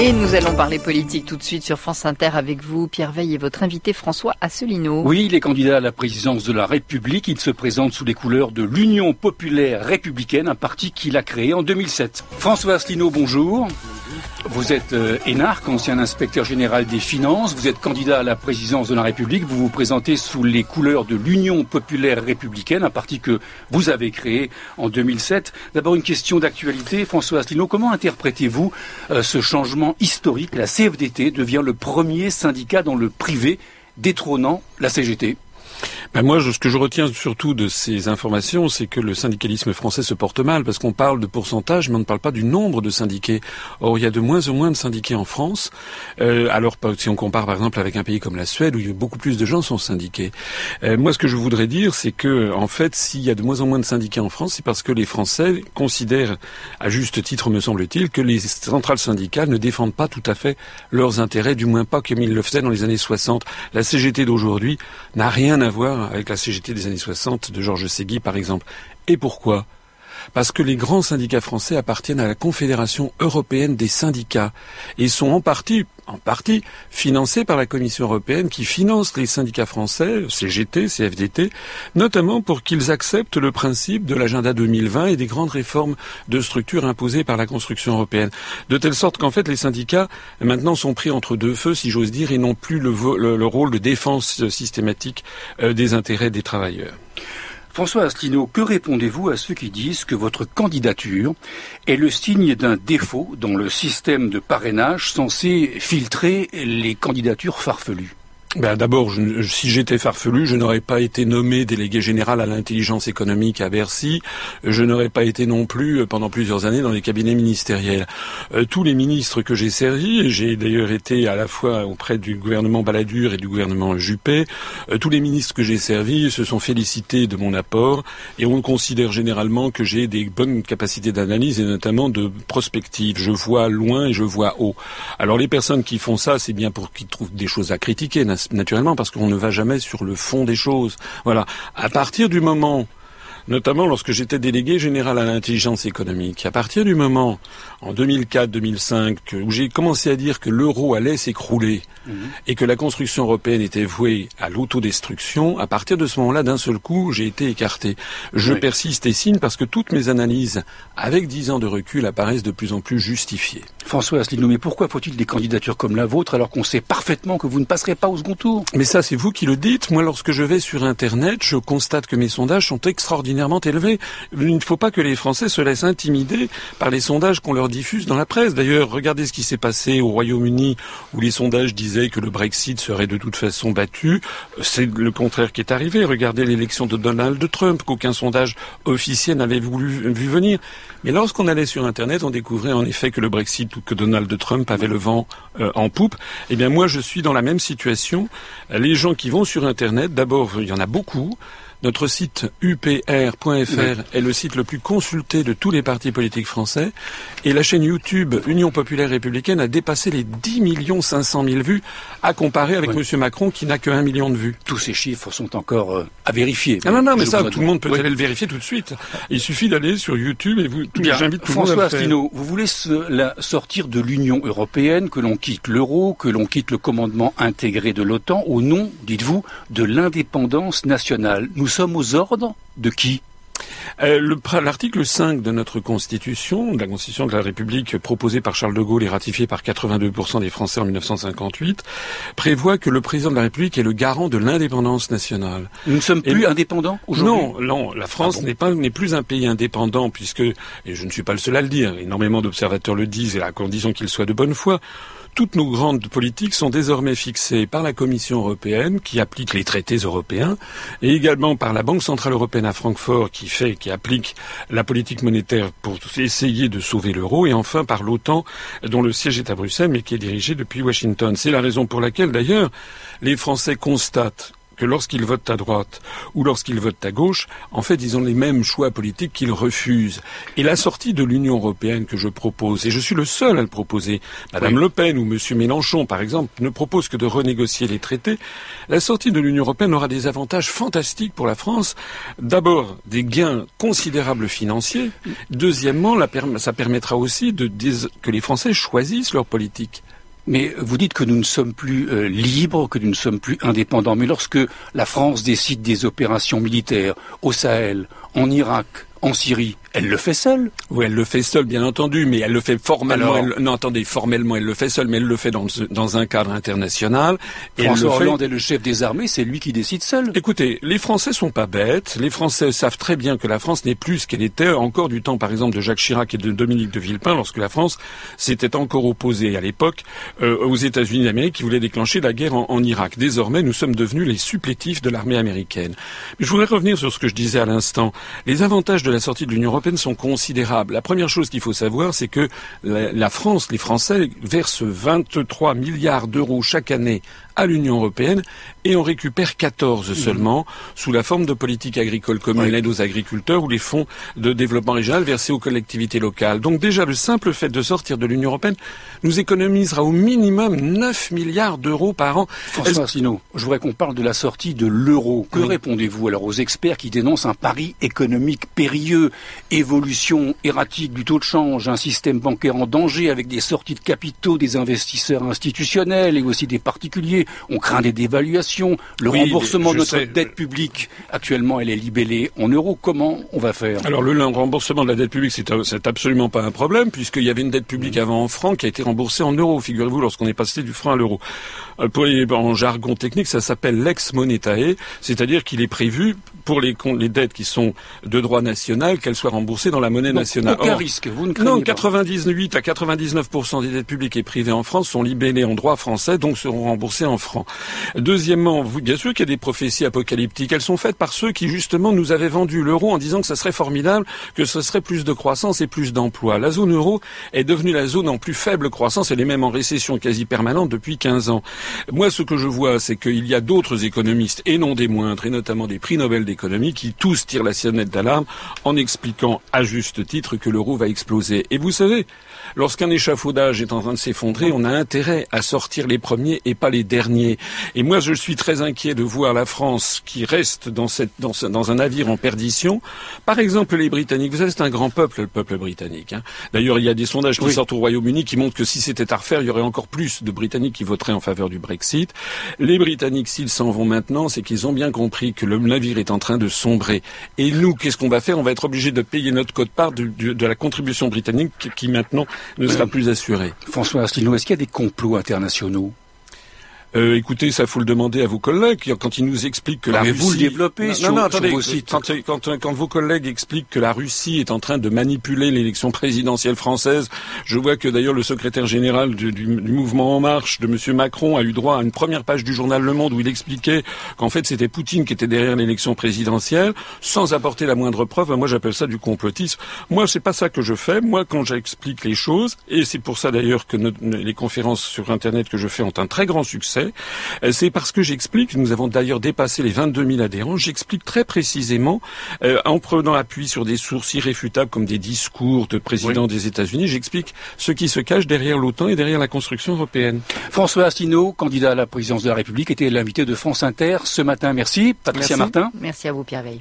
Et nous allons parler politique tout de suite sur France Inter avec vous, Pierre Veille et votre invité François Asselineau. Oui, il est candidat à la présidence de la République. Il se présente sous les couleurs de l'Union populaire républicaine, un parti qu'il a créé en 2007. François Asselineau, bonjour. Vous êtes euh, énarque, ancien inspecteur général des finances. Vous êtes candidat à la présidence de la République. Vous vous présentez sous les couleurs de l'Union populaire républicaine, un parti que vous avez créé en 2007. D'abord, une question d'actualité. François Asselineau, comment interprétez-vous euh, ce changement historique? La CFDT devient le premier syndicat dans le privé détrônant la CGT. Ben moi, ce que je retiens surtout de ces informations, c'est que le syndicalisme français se porte mal, parce qu'on parle de pourcentage, mais on ne parle pas du nombre de syndiqués. Or, il y a de moins en moins de syndiqués en France. Euh, alors, si on compare par exemple avec un pays comme la Suède, où beaucoup plus de gens sont syndiqués. Euh, moi, ce que je voudrais dire, c'est que, en fait, s'il y a de moins en moins de syndiqués en France, c'est parce que les Français considèrent, à juste titre, me semble-t-il, que les centrales syndicales ne défendent pas tout à fait leurs intérêts, du moins pas comme ils le faisaient dans les années 60. La CGT d'aujourd'hui n'a rien à avec la CGT des années 60 de Georges Segui, par exemple. Et pourquoi parce que les grands syndicats français appartiennent à la Confédération européenne des syndicats et sont en partie, en partie financés par la Commission européenne qui finance les syndicats français, CGT, CFDT, notamment pour qu'ils acceptent le principe de l'agenda 2020 et des grandes réformes de structure imposées par la construction européenne. De telle sorte qu'en fait les syndicats maintenant sont pris entre deux feux, si j'ose dire, et n'ont plus le, le, rôle de défense systématique euh, des intérêts des travailleurs. François Asselineau, que répondez-vous à ceux qui disent que votre candidature est le signe d'un défaut dans le système de parrainage censé filtrer les candidatures farfelues? Ben D'abord, si j'étais farfelu, je n'aurais pas été nommé délégué général à l'intelligence économique à Bercy. Je n'aurais pas été non plus euh, pendant plusieurs années dans les cabinets ministériels. Euh, tous les ministres que j'ai servis, j'ai d'ailleurs été à la fois auprès du gouvernement Balladur et du gouvernement Juppé, euh, tous les ministres que j'ai servis se sont félicités de mon apport et on considère généralement que j'ai des bonnes capacités d'analyse et notamment de prospective. Je vois loin et je vois haut. Alors les personnes qui font ça, c'est bien pour qu'ils trouvent des choses à critiquer, naturellement parce qu'on ne va jamais sur le fond des choses. Voilà. À partir du moment notamment lorsque j'étais délégué général à l'intelligence économique. À partir du moment, en 2004-2005, où j'ai commencé à dire que l'euro allait s'écrouler mhm. et que la construction européenne était vouée à l'autodestruction, à partir de ce moment-là, d'un seul coup, j'ai été écarté. Je persiste et signe parce que toutes mes analyses, avec dix ans de recul, apparaissent de plus en plus justifiées. François Asselineau, mais pourquoi faut-il des candidatures comme la vôtre alors qu'on sait parfaitement que vous ne passerez pas au second tour? Mais ça, c'est vous qui le dites. Moi, lorsque je vais sur Internet, je constate que mes sondages sont extraordinaires élevé. Il ne faut pas que les Français se laissent intimider par les sondages qu'on leur diffuse dans la presse. D'ailleurs, regardez ce qui s'est passé au Royaume-Uni où les sondages disaient que le Brexit serait de toute façon battu. C'est le contraire qui est arrivé. Regardez l'élection de Donald Trump qu'aucun sondage officiel n'avait voulu vu venir. Mais lorsqu'on allait sur Internet, on découvrait en effet que le Brexit ou que Donald Trump avait le vent euh, en poupe. Eh bien, moi, je suis dans la même situation. Les gens qui vont sur Internet, d'abord, il y en a beaucoup. Notre site upr.fr est le site le plus consulté de tous les partis politiques français et la chaîne YouTube Union populaire républicaine a dépassé les 10 millions 500 000 vues à comparer avec M. Macron qui n'a que 1 million de vues. Tous ces chiffres sont encore euh, à vérifier. Ah non, non, mais ça, tout le monde peut aller le vérifier tout de suite. Il suffit d'aller sur YouTube et vous, j'invite tout François le monde à Asselineau, vous voulez sortir de l'Union européenne, que l'on quitte l'euro, que l'on quitte le commandement intégré de l'OTAN au nom, dites-vous, de l'indépendance nationale. Nous sommes aux ordres de qui? Euh, L'article 5 de notre Constitution, de la Constitution de la République proposée par Charles de Gaulle et ratifiée par 82% des Français en 1958, prévoit que le président de la République est le garant de l'indépendance nationale. Nous ne sommes plus indépendants aujourd'hui? Non, non, la France ah n'est plus un pays indépendant puisque, et je ne suis pas le seul à le dire, énormément d'observateurs le disent et à condition qu'ils soient de bonne foi, toutes nos grandes politiques sont désormais fixées par la Commission européenne, qui applique les traités européens, et également par la Banque centrale européenne à Francfort, qui fait, qui applique la politique monétaire pour essayer de sauver l'euro, et enfin par l'OTAN, dont le siège est à Bruxelles, mais qui est dirigé depuis Washington. C'est la raison pour laquelle, d'ailleurs, les Français constatent que lorsqu'ils votent à droite ou lorsqu'ils votent à gauche, en fait, ils ont les mêmes choix politiques qu'ils refusent. Et la sortie de l'Union européenne que je propose, et je suis le seul à le proposer, Madame Le Pen ou Monsieur Mélenchon, par exemple, ne proposent que de renégocier les traités, la sortie de l'Union européenne aura des avantages fantastiques pour la France. D'abord, des gains considérables financiers. Deuxièmement, ça permettra aussi de, que les Français choisissent leur politique. Mais vous dites que nous ne sommes plus euh, libres, que nous ne sommes plus indépendants. Mais lorsque la France décide des opérations militaires au Sahel, en Irak, en Syrie, elle le fait seule Oui, elle le fait seule, bien entendu, mais elle le fait formellement. Non, attendez, formellement, elle le fait seule, mais elle le fait dans, dans un cadre international. Et François Hollande est le chef des armées, c'est lui qui décide seul. Écoutez, les Français sont pas bêtes. Les Français savent très bien que la France n'est plus ce qu'elle était encore du temps, par exemple, de Jacques Chirac et de Dominique de Villepin, lorsque la France s'était encore opposée à l'époque euh, aux États-Unis d'Amérique qui voulaient déclencher la guerre en, en Irak. Désormais, nous sommes devenus les supplétifs de l'armée américaine. Mais je voudrais revenir sur ce que je disais à l'instant. Les avantages de la sortie de l'Union européenne sont considérables. La première chose qu'il faut savoir, c'est que la, France, les Français versent 23 milliards d'euros chaque année à l'Union européenne et on récupère 14 seulement sous la forme de politique agricole commune, l'aide aux agriculteurs ou les fonds de développement régional versés aux collectivités locales. Donc déjà le simple fait de sortir de l'Union européenne nous économisera au minimum 9 milliards d'euros par an. François Asselineau, je voudrais qu'on parle de la sortie de l'euro. Que répondez-vous alors aux experts qui dénoncent un pari économique périlleux, évolution erratique du taux de change, un système bancaire en danger avec des sorties de capitaux des investisseurs institutionnels et aussi des particuliers on craint des dévaluations, le remboursement de notre dette publique, actuellement elle est libellée en euros, comment on va faire? Alors le, remboursement de la dette publique, c'est absolument pas un problème, puisqu'il y avait une dette publique avant en francs qui a été remboursée en euros, figurez-vous, lorsqu'on est passé du franc à l'euro. Euh, en jargon technique, ça s'appelle l'ex monetae, c'est-à-dire qu'il est prévu pour les, les dettes qui sont de droit national qu'elles soient remboursées dans la monnaie nationale. Aucun risque, vous ne craignez Non, 98 à 99% des dettes publiques et privées en France sont libellées en droit français, donc seront remboursées francs. Deuxièmement, bien sûr qu'il y a des prophéties apocalyptiques. Elles sont faites par ceux qui justement nous avaient vendu l'euro en disant que ça serait formidable, que ce serait plus de croissance et plus d'emplois. La zone euro est devenue la zone en plus faible croissance, elle est même en récession quasi permanente depuis 15 ans. Moi, ce que je vois, c'est qu'il y a d'autres économistes, et non des moindres, et notamment des prix Nobel d'économie, qui tous tirent la sonnette d'alarme en expliquant à juste titre que l'euro va exploser. Et vous savez, lorsqu'un échafaudage est en train de s'effondrer, on a intérêt à sortir les premiers et pas les derniers. Et moi, je suis très inquiet de voir la France qui reste dans, cette, dans, dans un navire en perdition. Par exemple, les Britanniques. Vous savez, c'est un grand peuple, le peuple britannique. Hein. D'ailleurs, il y a des sondages qui sortent au Royaume-Uni qui montrent que si c'était à refaire, il y aurait encore plus de Britanniques qui voteraient en faveur du Brexit. Les Britanniques, s'ils s'en vont maintenant, c'est qu'ils ont bien compris que le navire est en train de sombrer. Et nous, qu'est-ce qu'on va faire? On va être obligé de payer notre quote-part de, de, la contribution britannique qui maintenant ne sera plus assurée. François Asselineau, est-ce qu'il y a des complots internationaux? Euh, écoutez, ça faut le demander à vos collègues quand ils nous expliquent que la mais Russie. vous le développez sur, non, attendez, vos sites. Quand, vos collègues expliquent que la Russie est en train de manipuler l'élection présidentielle française, je vois que d'ailleurs le secrétaire général du, du, mouvement En Marche de M. Macron a eu droit à une première page du journal Le Monde où il expliquait qu'en fait c'était Poutine qui était derrière l'élection présidentielle, sans apporter la moindre preuve. Moi, j'appelle ça du complotisme. Moi, c'est pas ça que je fais. Moi, quand j'explique les choses, et c'est pour ça d'ailleurs que les conférences sur Internet que je fais ont un très grand succès euh, c'est parce que j'explique, nous avons d'ailleurs dépassé les 22 000 adhérents, j'explique très précisément, euh, en prenant appui sur des sources irréfutables comme des discours de présidents des États-Unis, j'explique ce qui se cache derrière l'OTAN et derrière la construction européenne. François Asselineau, candidat à la présidence de la République, était l'invité de France Inter ce matin. Merci. Patricia Martin. Merci à vous, Pierre Veil.